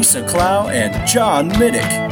Lisa Clough and John Middick.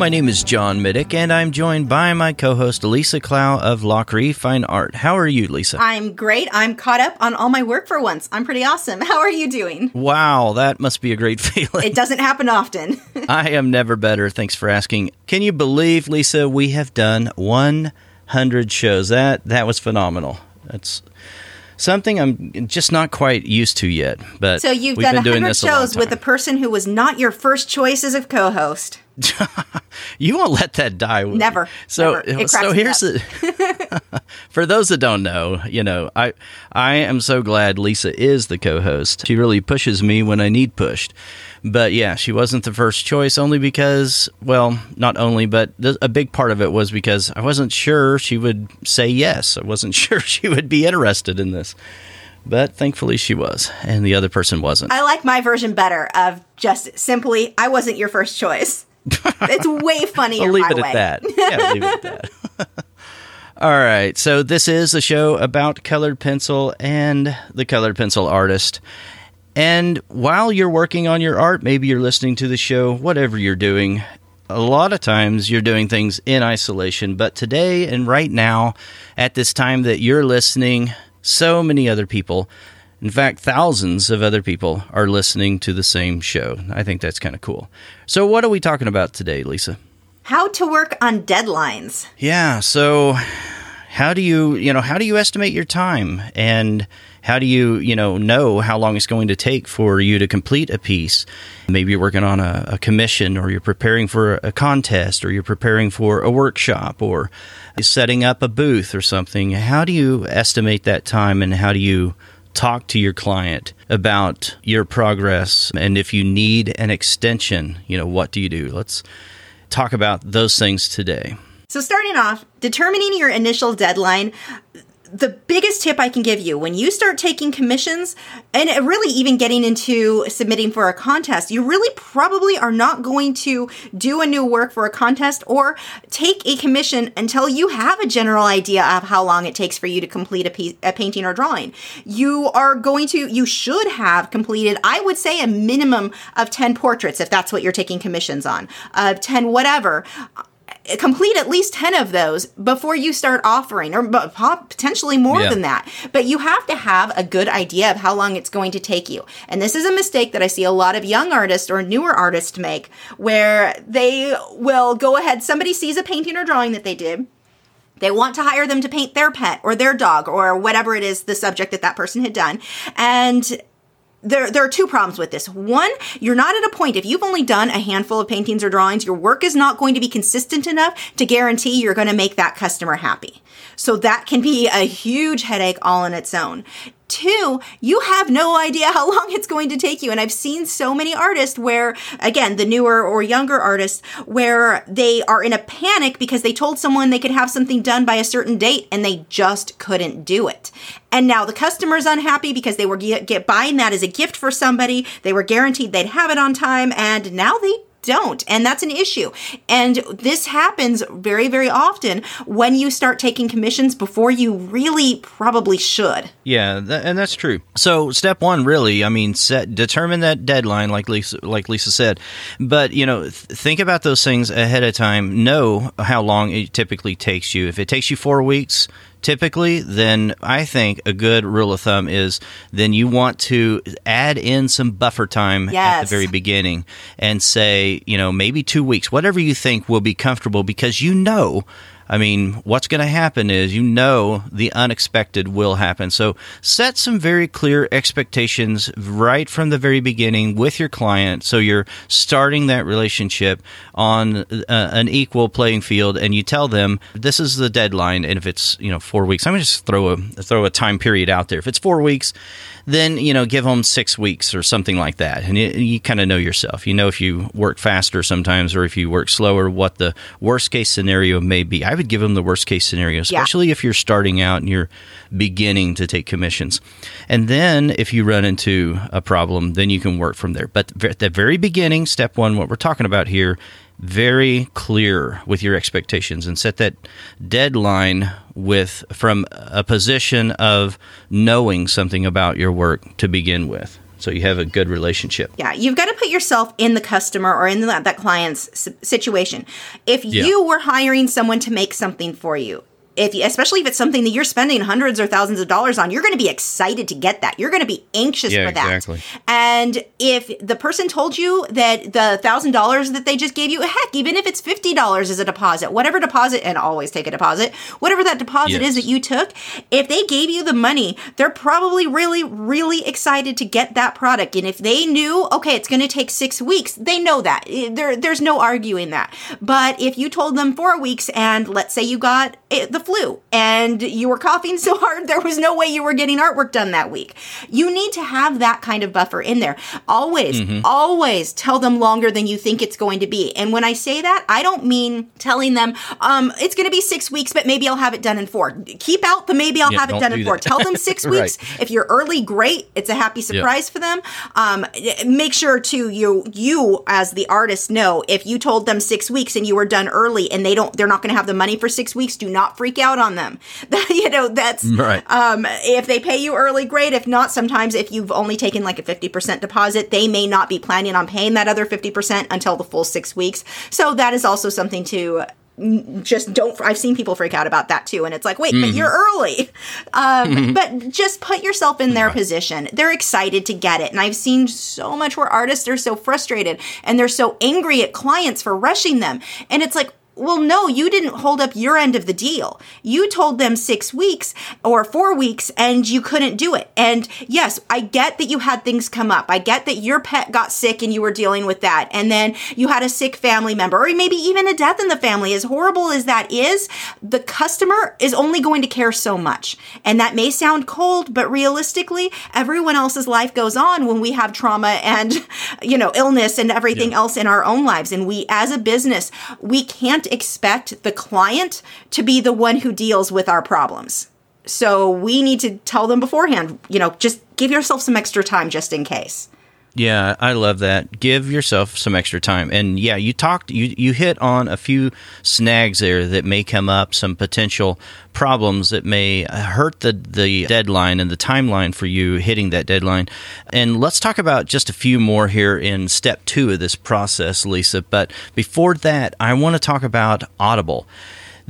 My name is John Middick, and I'm joined by my co host Lisa Clough of Lachri Fine Art. How are you, Lisa? I'm great. I'm caught up on all my work for once. I'm pretty awesome. How are you doing? wow, that must be a great feeling. It doesn't happen often. I am never better. Thanks for asking. Can you believe, Lisa, we have done 100 shows? That that was phenomenal. That's something I'm just not quite used to yet. But so you've we've done been doing 100 this a shows with a person who was not your first choice as a co-host. You won't let that die. will you? Never, So never. So here's the for those that don't know, you know, I I am so glad Lisa is the co-host. She really pushes me when I need pushed. But yeah, she wasn't the first choice only because, well, not only, but th- a big part of it was because I wasn't sure she would say yes. I wasn't sure she would be interested in this. But thankfully she was, and the other person wasn't. I like my version better of just simply I wasn't your first choice. it's way funnier. I'll leave it way. at that. Yeah, leave it at that. All right. So this is a show about colored pencil and the colored pencil artist. And while you're working on your art, maybe you're listening to the show, whatever you're doing, a lot of times you're doing things in isolation. But today and right now, at this time that you're listening, so many other people, in fact, thousands of other people are listening to the same show. I think that's kind of cool. So, what are we talking about today, Lisa? How to work on deadlines. Yeah. So, how do you, you know, how do you estimate your time, and how do you, you know, know how long it's going to take for you to complete a piece? Maybe you're working on a, a commission, or you're preparing for a contest, or you're preparing for a workshop, or setting up a booth or something. How do you estimate that time, and how do you talk to your client about your progress? And if you need an extension, you know, what do you do? Let's talk about those things today. So, starting off, determining your initial deadline. The biggest tip I can give you when you start taking commissions and really even getting into submitting for a contest, you really probably are not going to do a new work for a contest or take a commission until you have a general idea of how long it takes for you to complete a, piece, a painting or drawing. You are going to, you should have completed, I would say, a minimum of 10 portraits if that's what you're taking commissions on, of 10 whatever complete at least 10 of those before you start offering or potentially more Yeah. than that. But you have to have a good idea of how long it's going to take you. And this is a mistake that i see a lot of young artists or newer artists make where they will go ahead somebody sees a painting or drawing that they did. They want to hire them to paint their pet or their dog or whatever it is the subject that that person had done. And there, there are two problems with this. One, you're not at a point, if you've only done a handful of paintings or drawings, your work is not going to be consistent enough to guarantee you're going to make that customer happy. So that can be a huge headache all on its own. Two, you have no idea how long it's going to take you. And I've seen so many artists where, again, the newer or younger artists, where they are in a panic because they told someone they could have something done by a certain date and they just couldn't do it. And now the customer's unhappy because they were get, get buying that as a gift for somebody. They were guaranteed they'd have it on time and now they don't. And that's an issue. And this happens very, very often when you start taking commissions before you really probably should. Yeah, tha and that's true. So step one, really, I mean, set determine that deadline, like Lisa, like Lisa said. But you know, th- think about those things ahead of time. Know how long it typically takes you. If it takes you four weeks, typically, then I think a good rule of thumb is then you want to add in some buffer time at the very beginning and say, you know, maybe two weeks, whatever you think will be comfortable, because you know I mean, what's going to happen is you know the unexpected will happen. So set some very clear expectations right from the very beginning with your client. So you're starting that relationship on uh, an equal playing field, and you tell them this is the deadline. And if it's you know four weeks, I'm going to just throw a throw a time period out there. If it's four weeks, then you know give them six weeks or something like that, and you, you kind of know yourself. You know if you work faster sometimes or if you work slower, what the worst case scenario may be. I would give them the worst case scenario, especially yeah. if you're starting out and you're beginning to take commissions. And then if you run into a problem, then you can work from there. But at the very beginning, step one, what we're talking about here very clear with your expectations and set that deadline with from a position of knowing something about your work to begin with so you have a good relationship. Yeah, you've got to put yourself in the customer or in that, that client's situation. If yeah. you were hiring someone to make something for you, if you, especially if it's something that you're spending hundreds or thousands of dollars on, you're going to be excited to get that. You're going to be anxious yeah, for that. Exactly. And if the person told you that the thousand dollars that they just gave you, heck, even if it's fifty dollars as a deposit, whatever deposit, and always take a deposit, whatever that deposit yes. is that you took, if they gave you the money, they're probably really, really excited to get that product. And if they knew, okay, it's going to take six weeks, they know that. Eh, there, there's no arguing that. But if you told them four weeks, and let's say you got eh, the the flu and you were coughing so hard there was no way you were getting artwork done that week. You need to have that kind of buffer in there. Always, mm-hmm. always tell them longer than you think it's going to be. And when I say that, I don't mean telling them um, it's going to be six weeks, but maybe I'll have it done in four. Keep out the maybe I'll yeah, have it done in four. Tell them six weeks. right. If you're early, great. It's a happy surprise yeah. for them. Um, make sure to you you as the artist know if you told them six weeks and you were done early and they don't they're not going to have the money for six weeks. Do not freak out on them. you know, that's right. Um, if they pay you early, great. If not, sometimes if you've only taken like a 50% deposit, they may not be planning on paying that other 50% until the full six weeks. So that is also something to just don't i've seen people freak out about that too and it's like wait mm-hmm. but you're early um, mm-hmm. but just put yourself in their right. position they're excited to get it and i've seen so much where artists are so frustrated and they're so angry at clients for rushing them and it's like well, no, you didn't hold up your end of the deal. You told them six weeks or four weeks and you couldn't do it. And yes, I get that you had things come up. I get that your pet got sick and you were dealing with that. And then you had a sick family member or maybe even a death in the family. As horrible as that is, the customer is only going to care so much. And that may sound cold, but realistically, everyone else's life goes on when we have trauma and, you know, illness and everything yeah. else in our own lives. And we, as a business, we can't expect the client to be the one who deals with our problems. So we need to tell them beforehand, you know, just give yourself some extra time just in case. Yeah, I love that. Give yourself some extra time. And yeah, you talked you you hit on a few snags there that may come up, some potential problems that may hurt the the deadline and the timeline for you hitting that deadline. And let's talk about just a few more here in step 2 of this process, Lisa. But before that, I want to talk about Audible.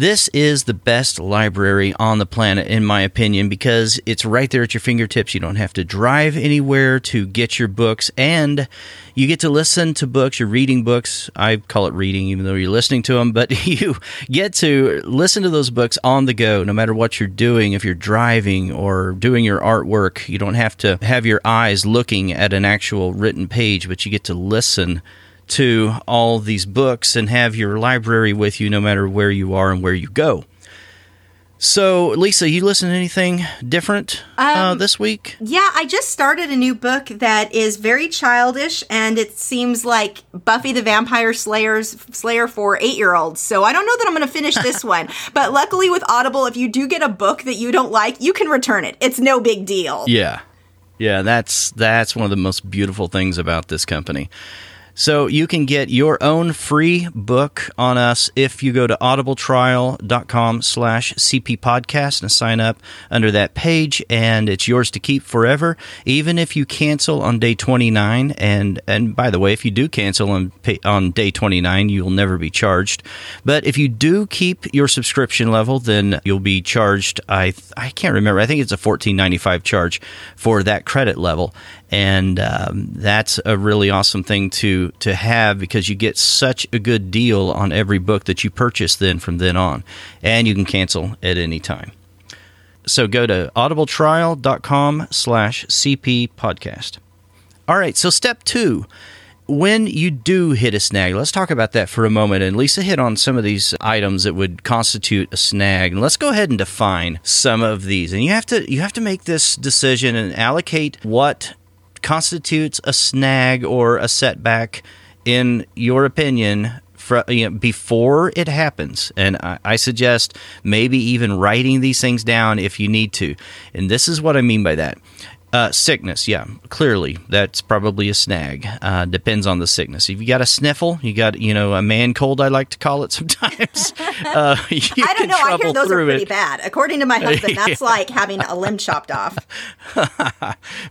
This is the best library on the planet, in my opinion, because it's right there at your fingertips. You don't have to drive anywhere to get your books, and you get to listen to books. You're reading books. I call it reading, even though you're listening to them, but you get to listen to those books on the go, no matter what you're doing. If you're driving or doing your artwork, you don't have to have your eyes looking at an actual written page, but you get to listen to all these books and have your library with you no matter where you are and where you go. So, Lisa, you listen to anything different uh, um, uh, this week? Yeah, I just started a new book that is very childish, and it seems like Buffy the Vampire Slayer's Slayer for eight year olds. So I don't know that I'm going to finish this one, but luckily with Audible, if you do get a book that you don't like, you can return it. It's no big deal. Yeah, yeah, that's that's one of the most beautiful things about this company. So you can get your own free book on us if you go to audibletrial.com slash cppodcast and sign up under that page, and it's yours to keep forever, even if you cancel on day 29. And, and by the way, if you do cancel on, on day 29, you'll never be charged. But if you do keep your subscription level, then you'll be charged, I, I can't remember, I think it's a $14.95 charge for that credit level. And um, that's a really awesome thing to to have because you get such a good deal on every book that you purchase then from then on, and you can cancel at any time. So go to audibletrial.com slash CP podcast. All right, so step two when you do hit a snag, let's talk about that for a moment. And Lisa hit on some of these items that would constitute a snag. And let's go ahead and define some of these. And you have to you have to make this decision and allocate what constitutes a snag or a setback in your opinion for, you know, before it happens. And I, I, suggest maybe even writing these things down if you need to. And this is what I mean by that. Uh, sickness, yeah, clearly that's probably a snag. Uh, depends on the sickness. If you got a sniffle, you got you know a man cold. I like to call it sometimes. Uh, I don't know. I hear those are pretty it. bad. According to my husband, that's yeah. like having a limb chopped off.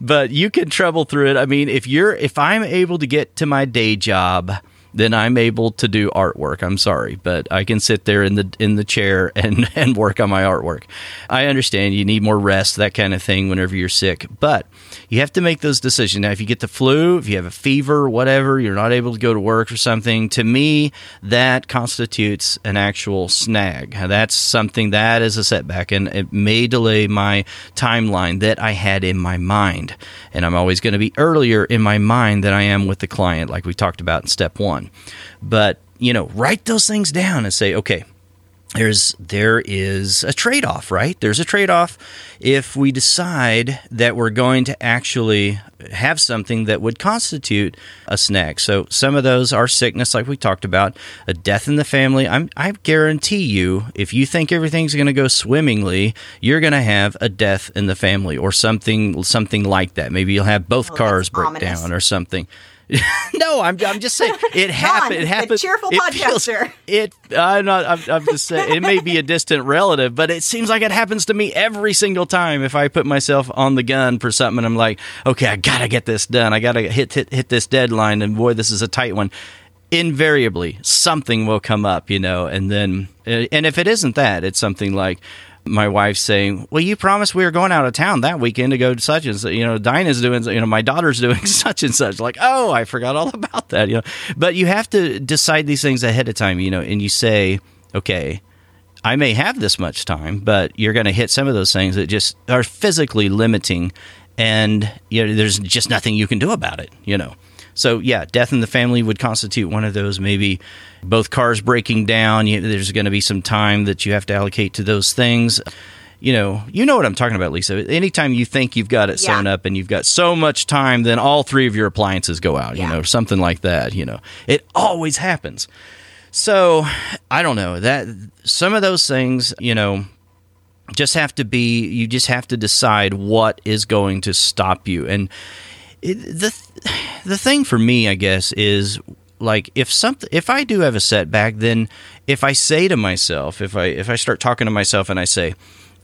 but you can trouble through it. I mean, if you're if I'm able to get to my day job then I'm able to do artwork. I'm sorry, but I can sit there in the in the chair and and work on my artwork. I understand you need more rest, that kind of thing whenever you're sick, but you have to make those decisions. Now, if you get the flu, if you have a fever, whatever, you're not able to go to work or something, to me, that constitutes an actual snag. That's something that is a setback and it may delay my timeline that I had in my mind. And I'm always going to be earlier in my mind than I am with the client like we talked about in step 1 But, you know, write those things down and say, okay, there's there is a trade-off right there's a trade-off if we decide that we're going to actually have something that would constitute a snack. so some of those are sickness like we talked about a death in the family I'm, i guarantee you if you think everything's going to go swimmingly you're going to have a death in the family or something something like that maybe you'll have both oh, cars break ominous. down or something no, I'm, I'm just saying it happened. It happened. Cheerful it podcaster. Feels, it. I'm not. I'm, I'm just saying it may be a distant relative, but it seems like it happens to me every single time. If I put myself on the gun for something, and I'm like, okay, I gotta get this done. I gotta hit hit hit this deadline, and boy, this is a tight one. Invariably, something will come up, you know, and then, and if it isn't that, it's something like, my wife saying, "Well, you promised we were going out of town that weekend to go to such and such. You know, Dinah's doing, you know, my daughter's doing such and such." Like, oh, I forgot all about that. You know, but you have to decide these things ahead of time. You know, and you say, okay. I may have this much time, but you're going to hit some of those things that just are physically limiting, and you know, there's just nothing you can do about it. You know, so yeah, death in the family would constitute one of those. Maybe both cars breaking down. You, there's going to be some time that you have to allocate to those things. You know, you know what I'm talking about, Lisa. Anytime you think you've got it yeah. sewn up and you've got so much time, then all three of your appliances go out. Yeah. You know, something like that. You know, it always happens. So I don't know that some of those things, you know, just have to be. You just have to decide what is going to stop you and it, the the thing for me, I guess, is like if something if I do have a setback, then if I say to myself, if I if I start talking to myself and I say,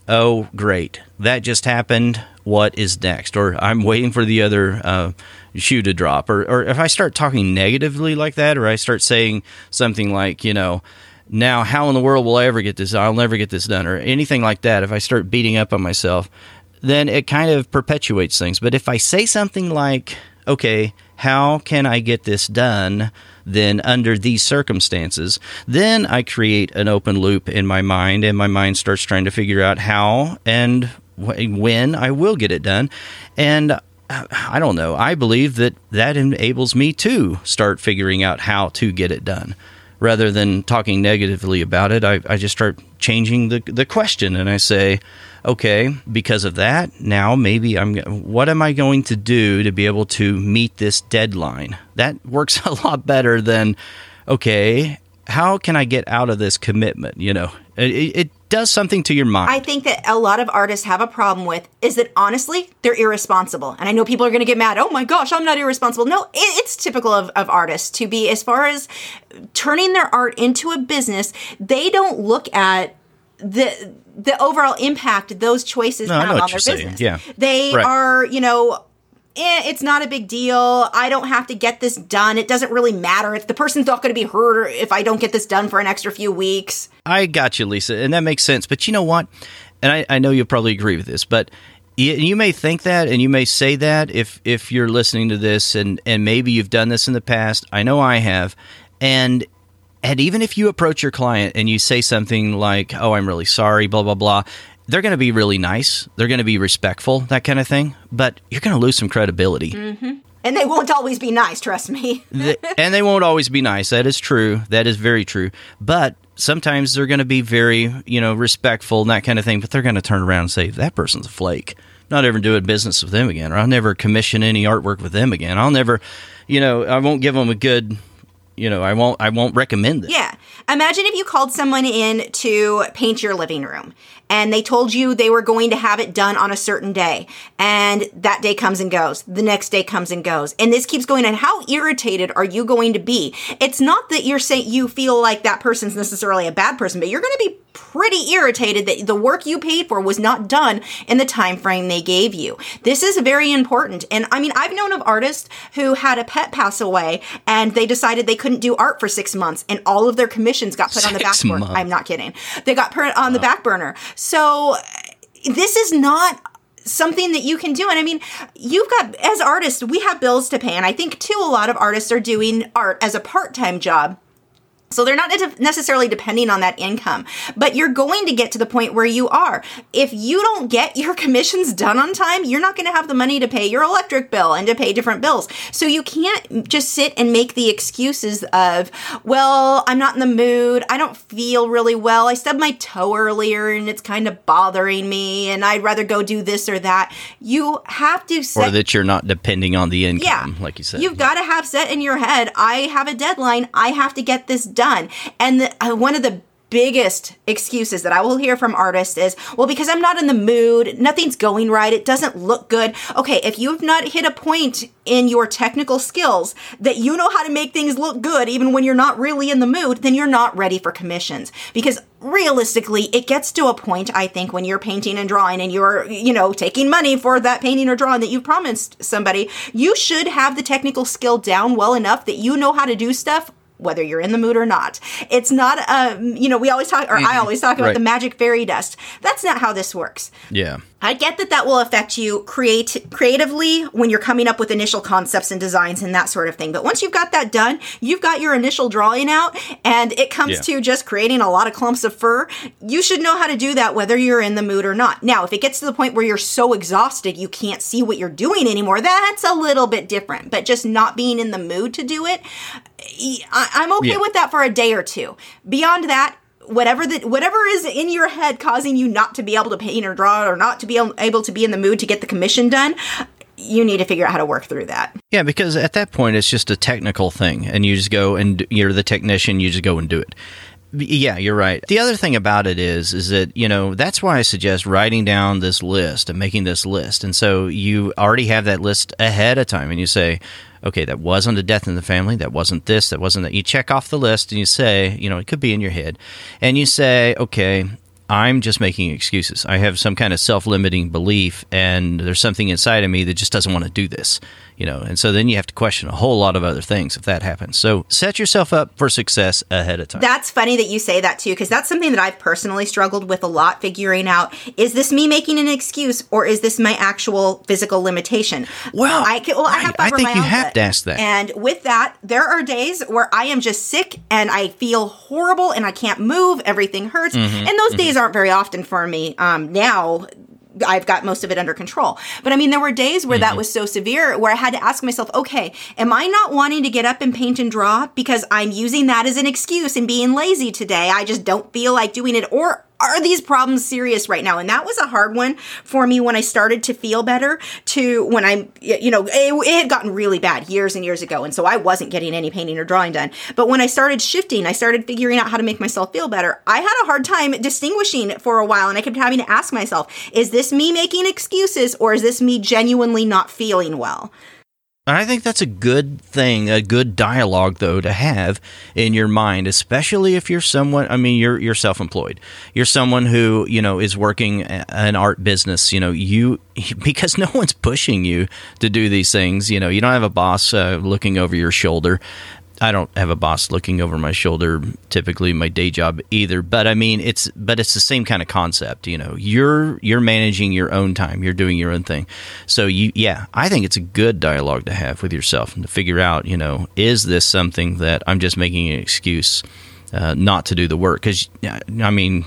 "Oh, great, that just happened. What is next?" Or I'm waiting for the other uh, shoe to drop, or or if I start talking negatively like that, or I start saying something like, you know. Now, how in the world will I ever get this? I'll never get this done, or anything like that. If I start beating up on myself, then it kind of perpetuates things. But if I say something like, okay, how can I get this done? Then, under these circumstances, then I create an open loop in my mind, and my mind starts trying to figure out how and when I will get it done. And uh, I don't know. I believe that that enables me to start figuring out how to get it done. Rather than talking negatively about it, I, I just start changing the, the question and I say, okay, because of that, now maybe I'm what am I going to do to be able to meet this deadline? That works a lot better than okay, how can I get out of this commitment, you know? It, it does something to your mind. I think that a lot of artists have a problem with is that honestly, they're irresponsible. And I know people are going to get mad. Oh my gosh, I'm not irresponsible. No, it's typical of, of artists to be, as far as turning their art into a business, they don't look at the the overall impact those choices no, have on their business. Saying. Yeah. They right. are, you know, eh, it's not a big deal. I don't have to get this done. It doesn't really matter. It's the person's not going to be hurt if I don't get this done for an extra few weeks. I got you, Lisa, and that makes sense. But you know what? And I, I know you'll probably agree with this, but you, you may think that and you may say that if if you're listening to this and and maybe you've done this in the past i know i have and and even if you approach your client and you say something like oh i'm really sorry blah blah blah they're going to be really nice they're going to be respectful that kind of thing but you're going to lose some credibility mm-hmm. And they won't always be nice, trust me. Th- and they won't always be nice. That is true. That is very true. But sometimes they're going to be very, you know, respectful and that kind of thing. But they're going to turn around and say, "That person's a flake. Not ever doing business with them again, or I'll never commission any artwork with them again. I'll never, you know, I won't give them a good, you know, I won't, I won't recommend it. Yeah. Imagine if you called someone in to paint your living room and they told you they were going to have it done on a certain day and that day comes and goes. The next day comes and goes. And this keeps going and how irritated are you going to be? It's not that you're saying you feel like that person's necessarily a bad person, but you're going to be pretty irritated that the work you paid for was not done in the time frame they gave you. This is very important. And I mean, I've known of artists who had a pet pass away and they decided they couldn't do art for 6 months and all of their commissions got put on the back burner. I'm not kidding. They got put on the back burner. So this is not something that you can do. And I mean, you've got, as artists, we have bills to pay. And I think, too, a lot of artists are doing art as a part time job. So they're not necessarily depending on that income, but you're going to get to the point where you are. If you don't get your commissions done on time, you're not going to have the money to pay your electric bill and to pay different bills. So you can't just sit and make the excuses of, well, I'm not in the mood. I don't feel really well. I stubbed my toe earlier and it's kind of bothering me and I'd rather go do this or that. You have to Or that you're not depending on the income, yeah. like you said. You've got to have set in your head, I have a deadline. I have to get this done. And the, uh, one of the biggest excuses that I will hear from artists is, well, because I'm not in the mood, nothing's going right, it doesn't look good. Okay, if you've not hit a point in your technical skills that you know how to make things look good even when you're not really in the mood, then you're not ready for commissions. Because realistically, it gets to a point, I think, when you're painting and drawing and you're, you know, taking money for that painting or drawing that you promised somebody, you should have the technical skill down well enough that you know how to do stuff whether you're in the mood or not. It's not, um, you know, we always talk, or I always talk about Right. the magic fairy dust. That's not how this works. yeah. I get that that will affect you create creatively when you're coming up with initial concepts and designs and that sort of thing. But once you've got that done, you've got your initial drawing out and it comes Yeah. to just creating a lot of clumps of fur. You should know how to do that whether you're in the mood or not. Now, if it gets to the point where you're so exhausted you can't see what you're doing anymore, that's a little bit different. But just not being in the mood to do it, I, I'm okay Yeah. with that for a day or two. Beyond that, whatever that whatever is in your head causing you not to be able to paint or draw or not to be able to be in the mood to get the commission done, you need to figure out how to work through that. Yeah, because at that point it's just a technical thing, and you just go and you're the technician. You just go and do it. Yeah, you're right. The other thing about it is, is that you know that's why I suggest writing down this list and making this list, and so you already have that list ahead of time, and you say, okay, that wasn't a death in the family, that wasn't this, that wasn't that. You check off the list, and you say, you know, it could be in your head, and you say, okay, I'm just making excuses. I have some kind of self-limiting belief, and there's something inside of me that just doesn't want to do this, you know. And so then you have to question a whole lot of other things if that happens. So set yourself up for success ahead of time. That's funny that you say that too, because that's something that I've personally struggled with a lot, figuring out is this me making an excuse or is this my actual physical limitation? Well, I can, well, I, have I- think you fibromyalgia. have to ask that. And with that, there are days where I am just sick and I feel horrible and I can't move. Everything hurts, Mm-hmm, and those days aren't very often for me um, now. I've got most of it under control. But I mean, there were days where Mm-hmm. that was so severe where I had to ask myself, okay, am I not wanting to get up and paint and draw because I'm using that as an excuse and being lazy today? I just don't feel like doing it. Or are these problems serious right now? And that was a hard one for me when I started to feel better to when I'm, you know, it, it had gotten really bad years and years ago. And so I wasn't getting any painting or drawing done. But when I started shifting, I started figuring out how to make myself feel better. I had a hard time distinguishing for a while and I kept having to ask myself, is this me making excuses or is this me genuinely not feeling well? I think that's a good thing, a good dialogue though to have in your mind, especially if you're someone. I mean, you're you're self-employed. You're someone who you know is working an art business. You know, you because no one's pushing you to do these things. You know, you don't have a boss uh, looking over your shoulder. I don't have a boss looking over my shoulder typically my day job either but I mean it's but it's the same kind of concept you know you're you're managing your own time you're doing your own thing so you yeah I think it's a good dialogue to have with yourself and to figure out you know is this something that I'm just making an excuse uh, not to do the work because I mean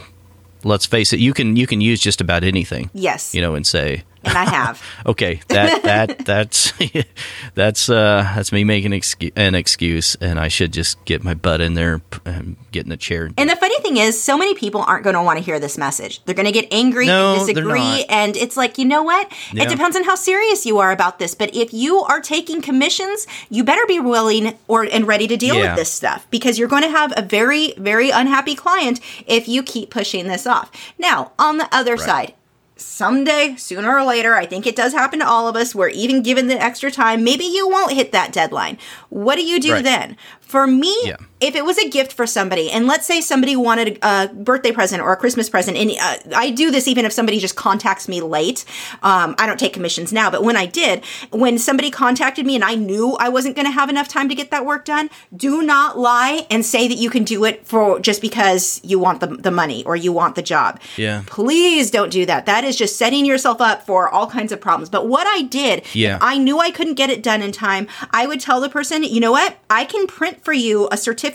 let's face it you can you can use just about anything Yes. you know and say and I have. okay that that that's that's uh that's me making excu- an excuse and i should just get my butt in there and get in the chair And the funny thing is, so many people aren't going to want to hear this message. They're going to get angry No, and disagree. And it's like, you know what? Yeah. It depends on how serious you are about this. But if you are taking commissions, you better be willing or and ready to deal Yeah. with this stuff because you're going to have a very, very unhappy client if you keep pushing this off. Now, on the other side, someday, sooner or later, I think it does happen to all of us, where even given the extra time, maybe you won't hit that deadline. What do you do Right. then? For me, Yeah. If it was a gift for somebody, and let's say somebody wanted a birthday present or a Christmas present, and uh, I do this even if somebody just contacts me late. Um, I don't take commissions now, but when I did, when somebody contacted me and I knew I wasn't going to have enough time to get that work done, do not lie and say that you can do it for just because you want the, the money or you want the job. Yeah. Please don't do that. That is just setting yourself up for all kinds of problems. But what I did, Yeah. I knew I couldn't get it done in time, I would tell the person, you know what? I can print for you a certificate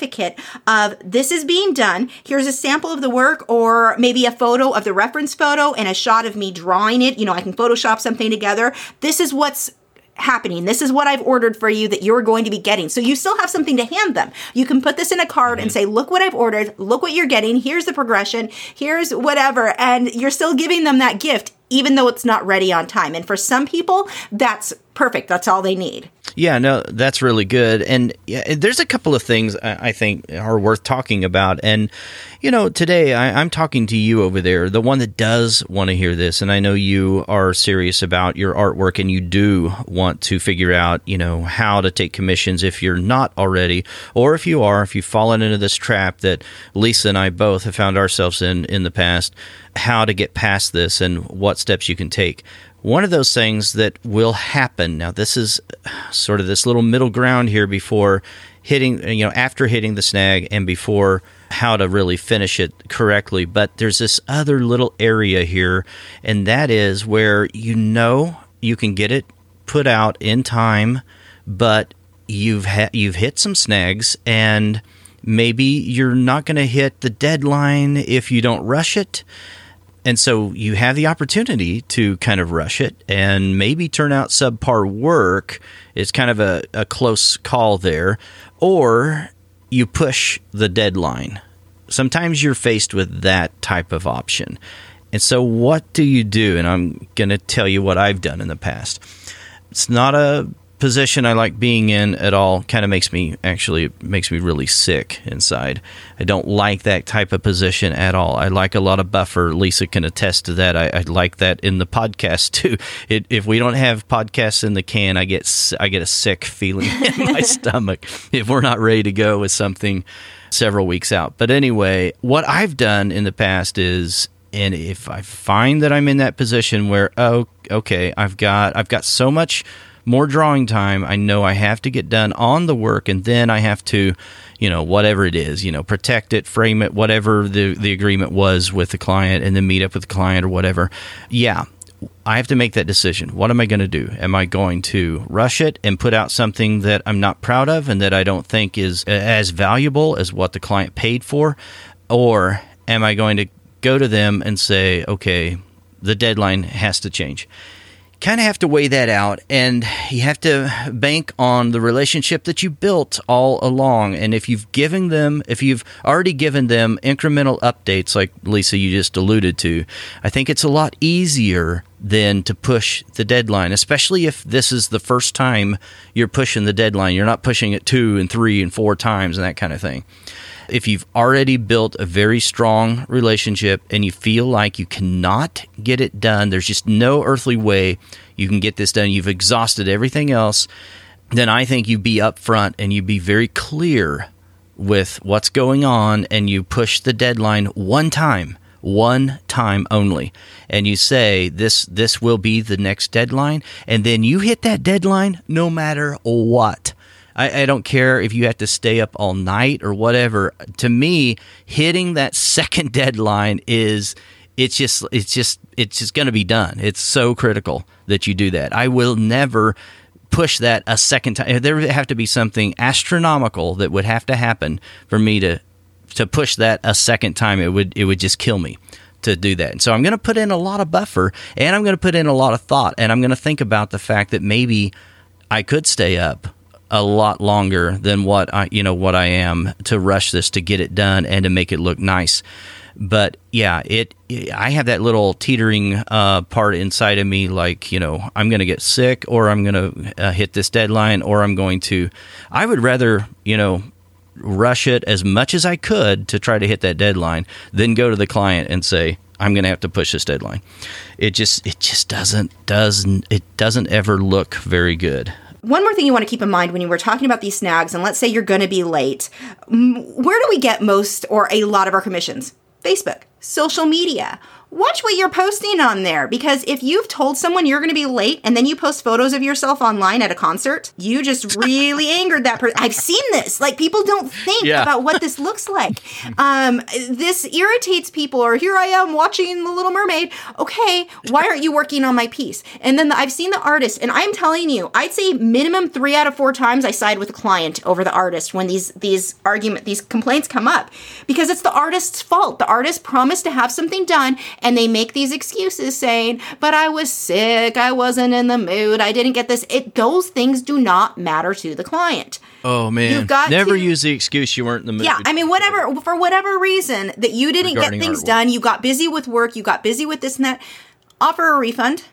of this is being done. Here's a sample of the work, or maybe a photo of the reference photo and a shot of me drawing it. You know, I can Photoshop something together. This is what's happening. This is what I've ordered for you that you're going to be getting. So you still have something to hand them. You can put this in a card and say, look what I've ordered. Look what you're getting. Here's the progression. Here's whatever. And you're still giving them that gift, even though it's not ready on time. And for some people, that's perfect. That's all they need. Yeah, no, that's really good. And yeah, there's a couple of things I I think are worth talking about. And, you know, today I, I'm talking to you over there, the one that does want to hear this. And I know you are serious about your artwork and you do want to figure out, you know, how to take commissions if you're not already, or if you are, if you've fallen into this trap that Lisa and I both have found ourselves in in the past, how to get past this and what steps you can take. One of those things that will happen. Now, this is sort of this little middle ground here before hitting, you know, after hitting the snag and before how to really finish it correctly. But there's this other little area here, and that is where you know you can get it put out in time, but you've ha- you've hit some snags and maybe you're not going to hit the deadline if you don't rush it. And so you have the opportunity to kind of rush it and maybe turn out subpar work. It's kind of a, a close call there. Or you push the deadline. Sometimes you're faced with that type of option. And so what do you do? And I'm going to tell you what I've done in the past. It's not a position I like being in at all. Kind of makes me actually it makes me really sick inside. I don't like that type of position at all. I like a lot of buffer. Lisa can attest to that. I, I like that in the podcast too. It, if we don't have podcasts in the can, I get I get a sick feeling in my stomach if we're not ready to go with something several weeks out. But anyway, what I've done in the past is and if I find that I'm in that position where oh okay, I've got I've got so much more drawing time, I know I have to get done on the work and then I have to, you know, whatever it is, you know, protect it, frame it, whatever the the agreement was with the client and then meet up with the client or whatever. Yeah, I have to make that decision. What am I going to do? Am I going to rush it and put out something that I'm not proud of and that I don't think is as valuable as what the client paid for? Or am I going to go to them and say, okay, the deadline has to change? Kind of have to weigh that out, and you have to bank on the relationship that you built all along. And if you've given them, if you've already given them incremental updates, like Lisa, you just alluded to, I think it's a lot easier than to push the deadline, especially if this is the first time you're pushing the deadline. You're not pushing it two and three and four times and that kind of thing. If you've already built a very strong relationship and you feel like you cannot get it done, there's just no earthly way you can get this done, you've exhausted everything else, then I think you be upfront and you be very clear with what's going on and you push the deadline one time one time only. And you say this this will be the next deadline. And then you hit that deadline no matter what I, I, don't care if you have to stay up all night or whatever. To me, hitting that second deadline is it's just it's just it's just going to be done. It's so critical that you do that. I will never push that a second time. There would have to be something astronomical that would have to happen for me to to push that a second time. It would it would just kill me to do that. And so I'm going to put in a lot of buffer and I'm going to put in a lot of thought and I'm going to think about the fact that maybe I could stay up a lot longer than what I you know what I am to rush this to get it done and to make it look nice. But yeah, it, it I have that little teetering uh, part inside of me, like you know, I'm going to get sick, or I'm going to uh, hit this deadline, or I'm going to. I would rather you know rush it as much as I could to try to hit that deadline, then go to the client and say, I'm going to have to push this deadline. It just it just doesn't doesn't it doesn't ever look very good. One more thing you want to keep in mind when you were talking about these snags, and let's say you're going to be late, where do we get most or a lot of our commissions? Facebook, social media watch what you're posting on there because if you've told someone you're going to be late and then you post photos of yourself online at a concert, you just really angered that person. I've seen this. Like people don't think yeah. about what this looks like. Um, this irritates people. Or here I am watching The Little Mermaid. Okay, why aren't you working on my piece? And then the, I've seen the artist, and I'm telling you, I'd say minimum three out of four times I side with the client over the artist when these these argument these complaints come up because it's the artist's fault. The artist promised to have something done and they make these excuses saying, but I was sick, I wasn't in the mood, I didn't get this. It those things do not matter to the client. Oh man. You've got never to, use the excuse you weren't in the mood. Yeah, I mean whatever for whatever reason that you didn't get things done, you got busy with work, you got busy with this and that, offer a refund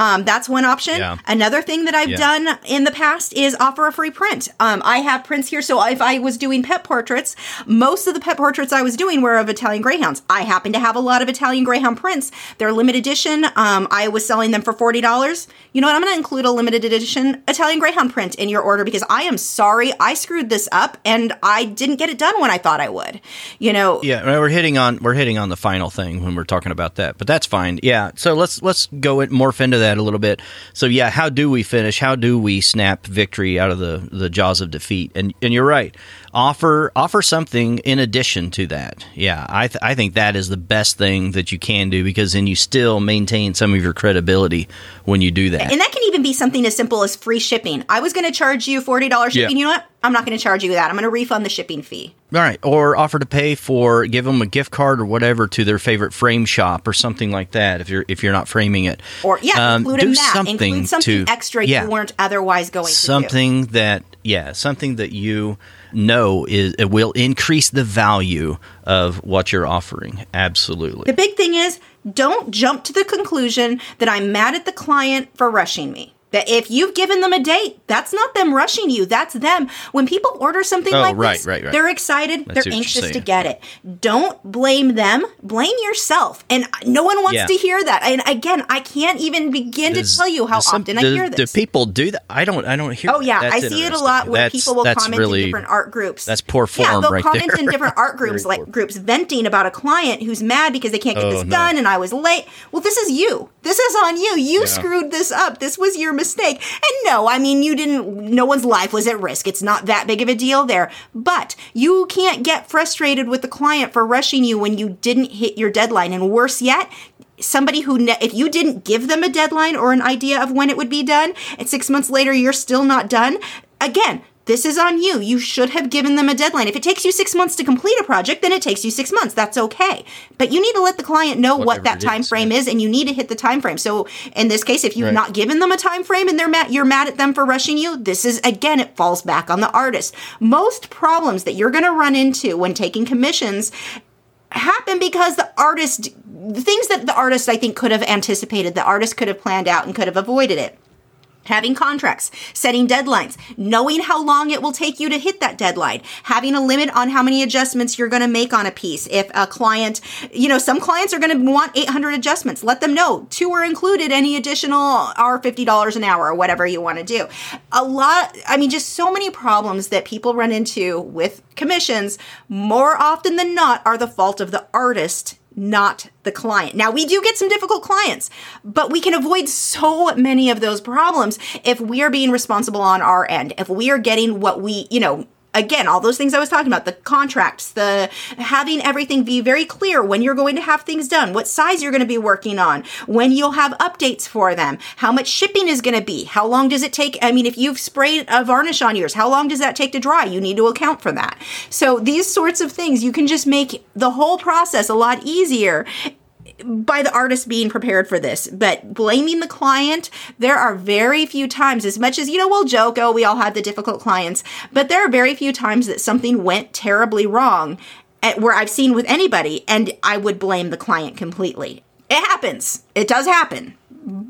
um, that's one option. Yeah. Another thing that I've yeah. done in the past is offer a free print. Um, I have prints here. So if I was doing pet portraits, most of the pet portraits I was doing were of Italian Greyhounds. I happen to have a lot of Italian Greyhound prints. They're limited edition. Um, I was selling them for $40. You know what? I'm going to include a limited edition Italian Greyhound print in your order because I am sorry I screwed this up and I didn't get it done when I thought I would. You know. Yeah, we're hitting on we're hitting on the final thing when we're talking about that, but that's fine. Yeah, so let's let's go morph into that that a little bit. So yeah, how do we finish? How do we snap victory out of the the jaws of defeat? And and you're right. Offer offer something in addition to that. Yeah, I th- I think that is the best thing that you can do because then you still maintain some of your credibility when you do that. And that can even be something as simple as free shipping. I was going to charge you forty dollars shipping. Yeah. You know what? I'm not going to charge you that. I'm going to refund the shipping fee. All right, or offer to pay for, give them a gift card or whatever to their favorite frame shop or something like that. If you're if you're not framing it, or yeah, um, include that. Something include something to, extra yeah, you weren't otherwise going something that yeah, something that you know is it will increase the value of what you're offering. Absolutely. The big thing is don't jump to the conclusion that I'm mad at the client for rushing me. That if you've given them a date, that's not them rushing you. That's them. When people order something oh, like right, this, right, right. they're excited, that's they're anxious to get it. Don't blame them, blame yourself. And no one wants yeah. to hear that. And again, I can't even begin does, to tell you how some, often do, I hear this. Do people do that? I don't I don't hear Oh yeah, I see it a lot where that's, people will comment really, in different art groups. That's poor form yeah, they'll comment there. in different art groups like groups venting about a client who's mad because they can't get oh, this no. done and I was late. Well, this is you. This is on you. You yeah. screwed this up. This was your mistake. And no, I mean, you didn't, no one's life was at risk. It's not that big of a deal there. But you can't get frustrated with the client for rushing you when you didn't hit your deadline. And worse yet, somebody who ne- if you didn't give them a deadline or an idea of when it would be done and 6 months later you're still not done again this is on you. You should have given them a deadline. If it takes you six months to complete a project, then it takes you six months. That's okay. But you need to let the client know Whatever what that time frame is, and you need to hit the time frame. So in this case, if you've right. not given them a time frame and they're mad, you're mad at them for rushing you. This is again, it falls back on the artist. Most problems that you're going to run into when taking commissions happen because the artist things that the artist I think could have anticipated, the artist could have planned out and could have avoided it having contracts, setting deadlines, knowing how long it will take you to hit that deadline, having a limit on how many adjustments you're going to make on a piece. If a client, you know, some clients are going to want 800 adjustments, let them know. Two are included, any additional are $50 an hour or whatever you want to do. A lot, I mean, just so many problems that people run into with commissions more often than not are the fault of the artist not the client. Now, we do get some difficult clients, but we can avoid so many of those problems if we are being responsible on our end. If we are getting what we, you know, again, all those things I was talking about, the contracts, the having everything be very clear when you're going to have things done, what size you're going to be working on, when you'll have updates for them, how much shipping is going to be, how long does it take? I mean, if you've sprayed a varnish on yours, how long does that take to dry? You need to account for that. So these sorts of things, you can just make the whole process a lot easier by the artist being prepared for this, but blaming the client, there are very few times, as much as, you know, we'll joke, oh, we all had the difficult clients, but there are very few times that something went terribly wrong at, where I've seen with anybody, and I would blame the client completely. It happens. It does happen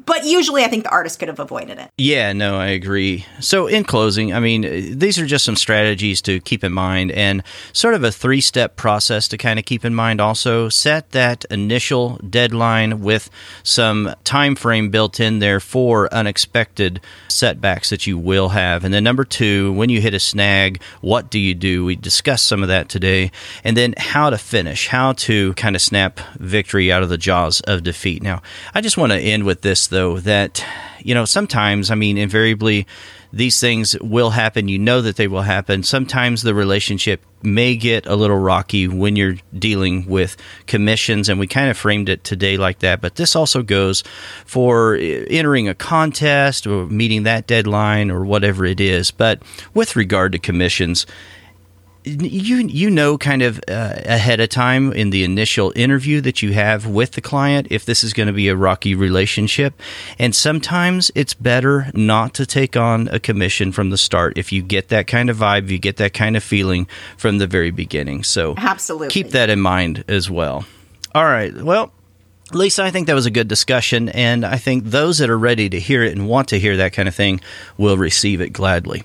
but usually I think the artist could have avoided it. Yeah, no, I agree. So, in closing, I mean, these are just some strategies to keep in mind and sort of a three step process to kind of keep in mind also. Set that initial deadline with some time frame built in there for unexpected setbacks that you will have. And then, number two, when you hit a snag, what do you do? We discussed some of that today. And then, how to finish, how to kind of snap victory out of the jaws of defeat. Now, I just want to end with this though that you know sometimes I mean invariably these things will happen. You know that they will happen. Sometimes the relationship may get a little rocky when you're dealing with commissions and we kind of framed it today like that but this also goes for entering a contest or meeting that deadline or whatever it is. But with regard to commissions you you know kind of uh, ahead of time in the initial interview that you have with the client if this is going to be a rocky relationship. And sometimes it's better not to take on a commission from the start if you get that kind of vibe you get that kind of feeling from the very beginning. So absolutely. keep that in mind as well. All right. Well Lisa, I think that was a good discussion, and I think those that are ready to hear it and want to hear that kind of thing will receive it gladly.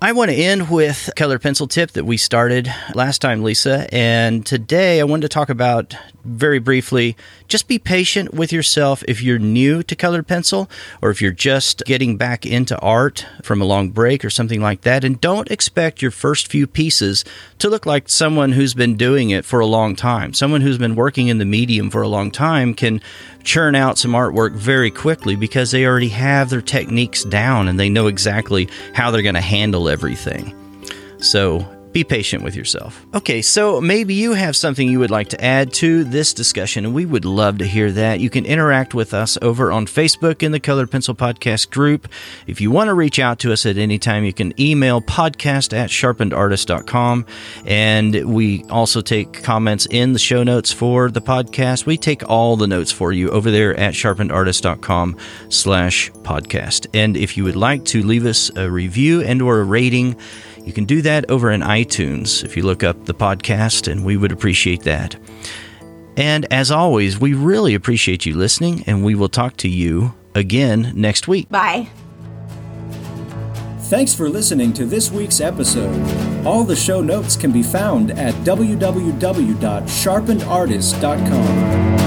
I want to end with color pencil tip that we started last time, Lisa. And today I wanted to talk about very briefly just be patient with yourself if you're new to colored pencil or if you're just getting back into art from a long break or something like that. And don't expect your first few pieces to look like someone who's been doing it for a long time. Someone who's been working in the medium for a long time can churn out some artwork very quickly because they already have their techniques down and they know exactly how they're going to handle everything. So be patient with yourself. Okay, so maybe you have something you would like to add to this discussion, and we would love to hear that. You can interact with us over on Facebook in the Colored Pencil Podcast group. If you want to reach out to us at any time, you can email podcast at sharpenedartist.com. And we also take comments in the show notes for the podcast. We take all the notes for you over there at sharpenedartist.com slash podcast. And if you would like to leave us a review and or a rating, you can do that over in iTunes if you look up the podcast, and we would appreciate that. And as always, we really appreciate you listening, and we will talk to you again next week. Bye. Thanks for listening to this week's episode. All the show notes can be found at www.sharpenedartist.com.